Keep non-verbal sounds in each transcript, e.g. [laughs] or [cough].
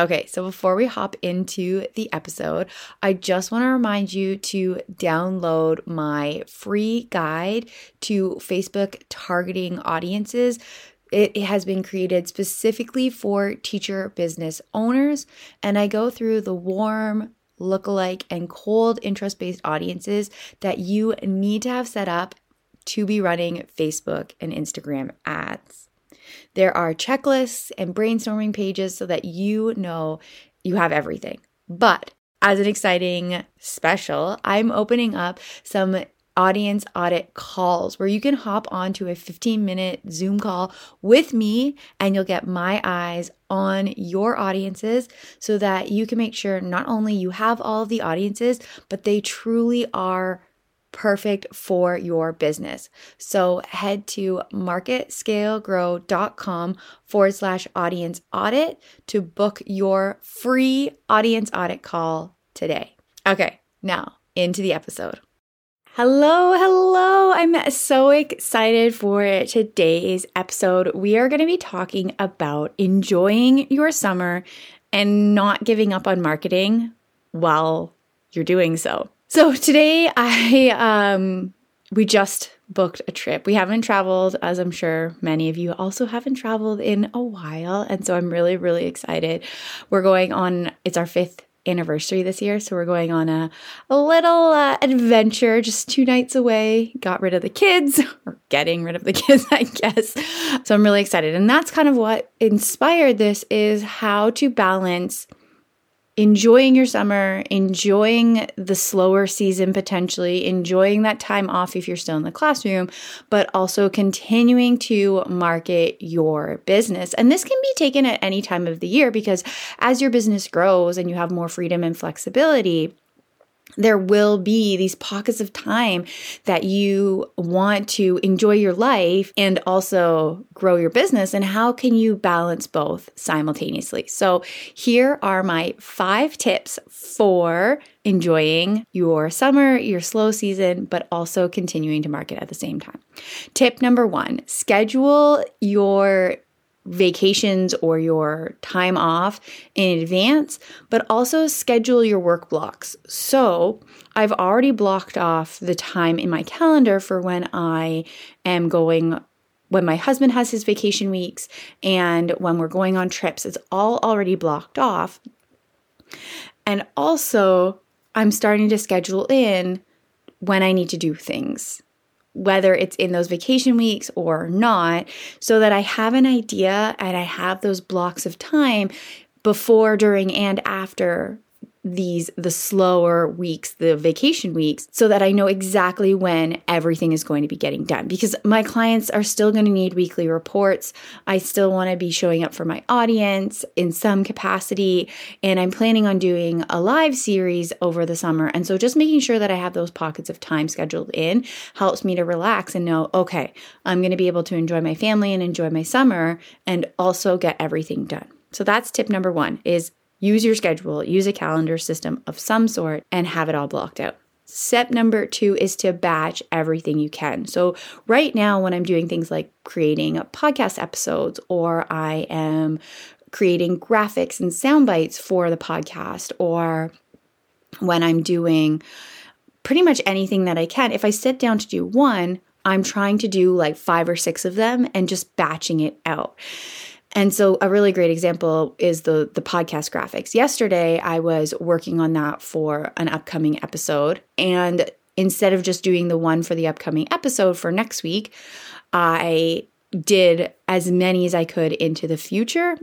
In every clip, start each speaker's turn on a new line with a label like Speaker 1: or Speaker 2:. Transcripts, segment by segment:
Speaker 1: Okay, so before we hop into the episode, I just want to remind you to download my free guide to Facebook targeting audiences. It has been created specifically for teacher business owners, and I go through the warm, lookalike, and cold interest based audiences that you need to have set up to be running Facebook and Instagram ads. There are checklists and brainstorming pages so that you know you have everything. But as an exciting special, I'm opening up some audience audit calls where you can hop onto a 15 minute Zoom call with me and you'll get my eyes on your audiences so that you can make sure not only you have all of the audiences, but they truly are perfect for your business. So head to marketscalegrow.com forward slash audience audit to book your free audience audit call today. Okay, now into the episode. Hello, hello. I'm so excited for today's episode. We are going to be talking about enjoying your summer and not giving up on marketing while you're doing so. So today I um we just booked a trip. We haven't traveled as I'm sure many of you also haven't traveled in a while. And so I'm really really excited. We're going on it's our 5th anniversary this year. So we're going on a, a little uh, adventure just two nights away. Got rid of the kids [laughs] or getting rid of the [laughs] kids i guess. So i'm really excited. And that's kind of what inspired this is how to balance enjoying your summer, enjoying the slower season potentially, enjoying that time off if you're still in the classroom, but also continuing to market your business. And this can be taken at any time of the year because as your business grows and you have more freedom and flexibility, there will be these pockets of time that you want to enjoy your life and also grow your business. And how can you balance both simultaneously? So, here are my five tips for enjoying your summer, your slow season, but also continuing to market at the same time. Tip number one schedule your vacations or your time off in advance, but also schedule your work blocks. So I've already blocked off the time in my calendar for when I am going. When my husband has his vacation weeks and when we're going on trips, it's all already blocked off. And also, I'm starting to schedule in when I need to do things whether it's in those vacation weeks or not, so that I have an idea and I have those blocks of time before, during, and after these the slower weeks the vacation weeks so that i know exactly when everything is going to be getting done. Because my clients are still going to need weekly reports. I still want to be showing up for my audience in some capacity. And i'm planning on doing a live series over the summer. And so just making sure that i have those pockets of time scheduled in helps me to relax and know okay i'm going to be able to enjoy my family and enjoy my summer and also get everything done. So that's tip number 1 is Use your schedule, use a calendar system of some sort, and have it all blocked out. Step number two is to batch everything you can. So, right now, when I'm doing things like creating podcast episodes, or I am creating graphics and sound bites for the podcast, or when I'm doing pretty much anything that I can, if I sit down to do one, I'm trying to do like five or six of them and just batching it out. And so a really great example is the the podcast graphics. Yesterday I was working on that for an upcoming episode and instead of just doing the one for the upcoming episode for next week, I did as many as I could into the future.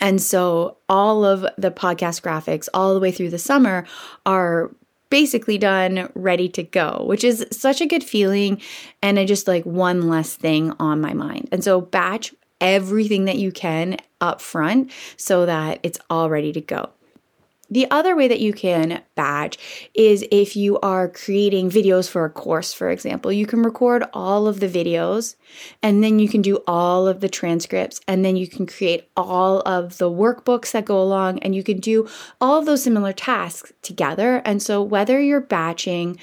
Speaker 1: And so all of the podcast graphics all the way through the summer are basically done, ready to go, which is such a good feeling and I just like one less thing on my mind. And so batch everything that you can up front so that it's all ready to go. The other way that you can badge is if you are creating videos for a course, for example, you can record all of the videos and then you can do all of the transcripts and then you can create all of the workbooks that go along and you can do all of those similar tasks together. And so whether you're batching,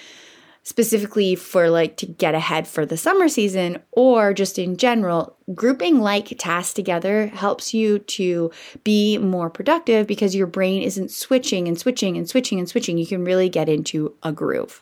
Speaker 1: specifically for like to get ahead for the summer season or just in general, grouping like tasks together helps you to be more productive because your brain isn't switching and switching and switching and switching. You can really get into a groove.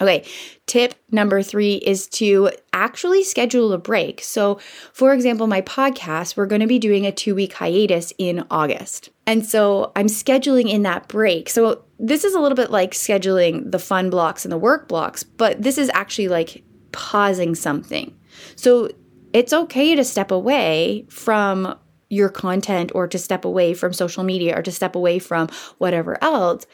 Speaker 1: Okay, tip number three is to actually schedule a break. So, for example, my podcast, we're going to be doing a two week hiatus in August. And so I'm scheduling in that break. So, this is a little bit like scheduling the fun blocks and the work blocks, but this is actually like pausing something. So, it's okay to step away from your content or to step away from social media or to step away from whatever else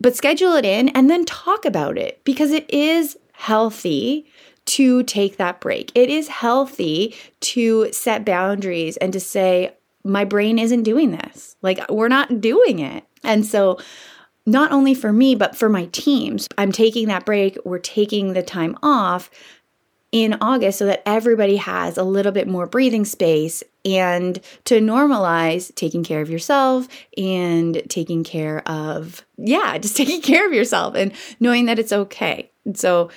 Speaker 1: but schedule it in and then talk about it because it is healthy to take that break. It is healthy to set boundaries and to say, my brain isn't doing this. Like, we're not doing it. And so, not only for me, but for my teams, I'm taking that break. We're taking the time off in August so that everybody has a little bit more breathing space and to normalize taking care of yourself and taking care of, yeah, just [laughs] taking care of yourself and knowing that it's okay. And so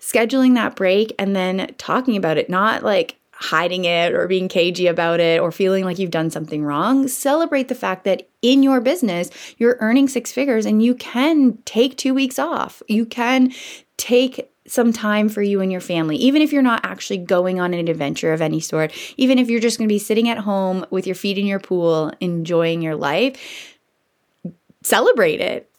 Speaker 1: scheduling that break and then talking about it, not like hiding it or being cagey about it or feeling like you've done something wrong. Celebrate the fact that in your business, you're earning six figures and you can take two weeks off. You can take some time for you and your family, even if you're not actually going on an adventure of any sort, even if you're just going to be sitting at home with your feet in your pool, enjoying your life, celebrate it.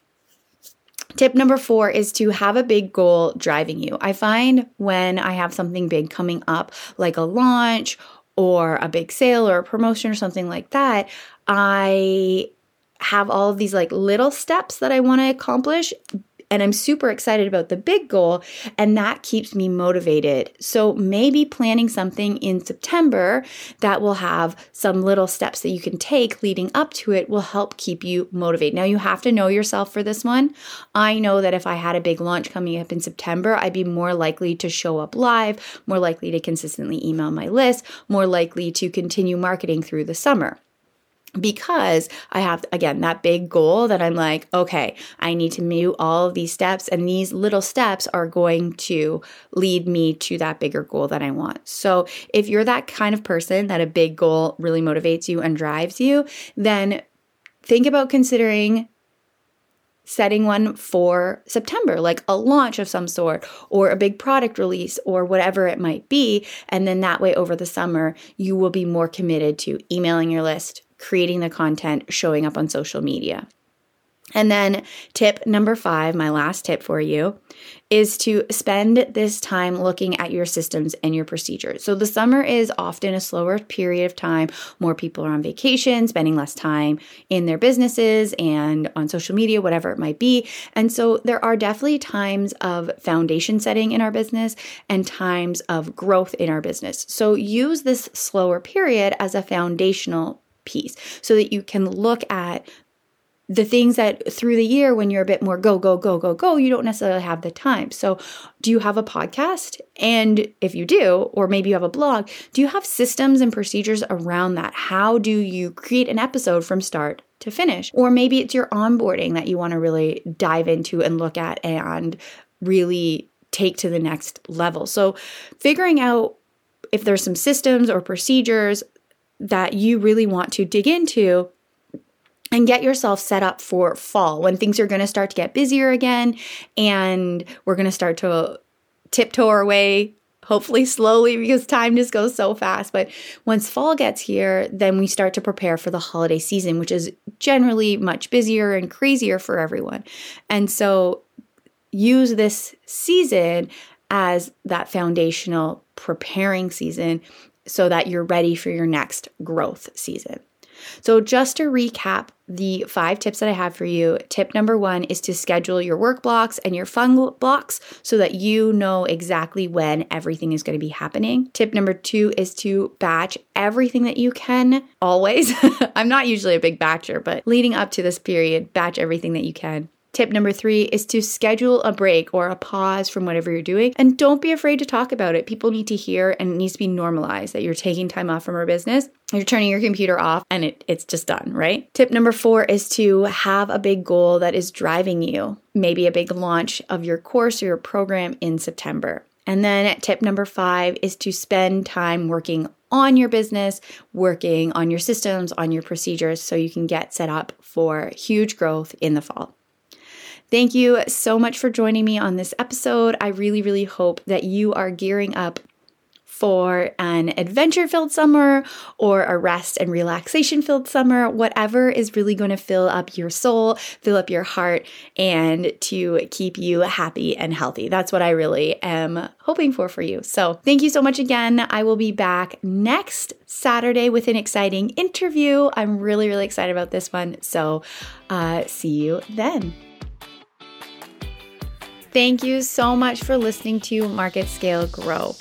Speaker 1: Tip number four is to have a big goal driving you. I find when I have something big coming up, like a launch or a big sale or a promotion or something like that, I have all of these like little steps that I want to accomplish, and I'm super excited about the big goal, and that keeps me motivated. So maybe planning something in September that will have some little steps that you can take leading up to it will help keep you motivated. Now, you have to know yourself for this one. I know that if I had a big launch coming up in September, I'd be more likely to show up live, more likely to consistently email my list, more likely to continue marketing through the summer because I have, again, that big goal that I'm like, okay, I need to move all of these steps, and these little steps are going to lead me to that bigger goal that I want. So, if you're that kind of person that a big goal really motivates you and drives you, then think about considering setting one for September, like a launch of some sort, or a big product release, or whatever it might be. And then that way, over the summer, you will be more committed to emailing your list, creating the content, showing up on social media. And then, tip number five, my last tip for you, is to spend this time looking at your systems and your procedures. So, the summer is often a slower period of time. More people are on vacation, spending less time in their businesses and on social media, whatever it might be. And so, there are definitely times of foundation setting in our business and times of growth in our business. So, use this slower period as a foundational piece so that you can look at the things that through the year when you're a bit more go go go go go you don't necessarily have the time. So do you have a podcast? And if you do or maybe you have a blog do you have systems and procedures around that? How do you create an episode from start to finish? Or maybe it's your onboarding that you want to really dive into and look at and really take to the next level. So figuring out if there's some systems or procedures that you really want to dig into and get yourself set up for fall when things are going to start to get busier again and we're going to start to tiptoe our way hopefully slowly because time just goes so fast. But once fall gets here then we start to prepare for the holiday season which is generally much busier and crazier for everyone. And so use this season as that foundational preparing season so that you're ready for your next growth season. So, just to recap the five tips that I have for you tip number one is to schedule your work blocks and your fun blocks so that you know exactly when everything is going to be happening. Tip number two is to batch everything that you can always. [laughs] I'm not usually a big batcher, but leading up to this period, batch everything that you can. Tip number three is to schedule a break or a pause from whatever you're doing. And don't be afraid to talk about it. People need to hear and it needs to be normalized that you're taking time off from our business. You're turning your computer off and it, it's just done, right? Tip number four is to have a big goal that is driving you, maybe a big launch of your course or your program in September. And then tip number five is to spend time working on your business, working on your systems, on your procedures, so you can get set up for huge growth in the fall. Thank you so much for joining me on this episode. I really, really hope that you are gearing up for an adventure filled summer or a rest and relaxation filled summer, whatever is really going to fill up your soul, fill up your heart, and to keep you happy and healthy. That's what I really am hoping for for you. So, thank you so much again. I will be back next Saturday with an exciting interview. I'm really, really excited about this one. So, uh, see you then. Thank you so much for listening to Market Scale Grow.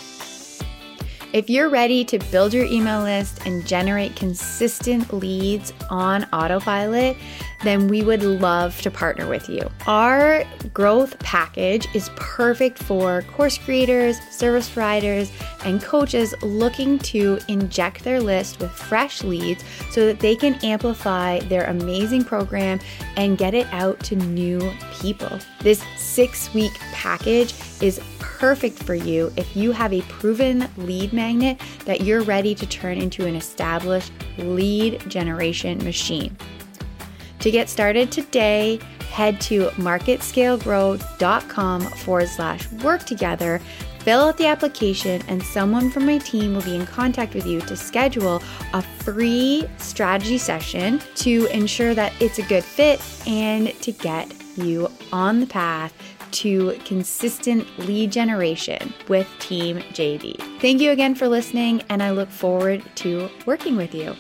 Speaker 1: If you're ready to build your email list and generate consistent leads on autopilot, then we would love to partner with you. Our growth package is perfect for course creators, service providers, and coaches looking to inject their list with fresh leads so that they can amplify their amazing program and get it out to new people. This six week package is perfect for you if you have a proven lead magnet that you're ready to turn into an established lead generation machine. To get started today, head to marketscalegrow.com forward slash work together, fill out the application, and someone from my team will be in contact with you to schedule a free strategy session to ensure that it's a good fit and to get you on the path to consistent lead generation with Team JD. Thank you again for listening, and I look forward to working with you.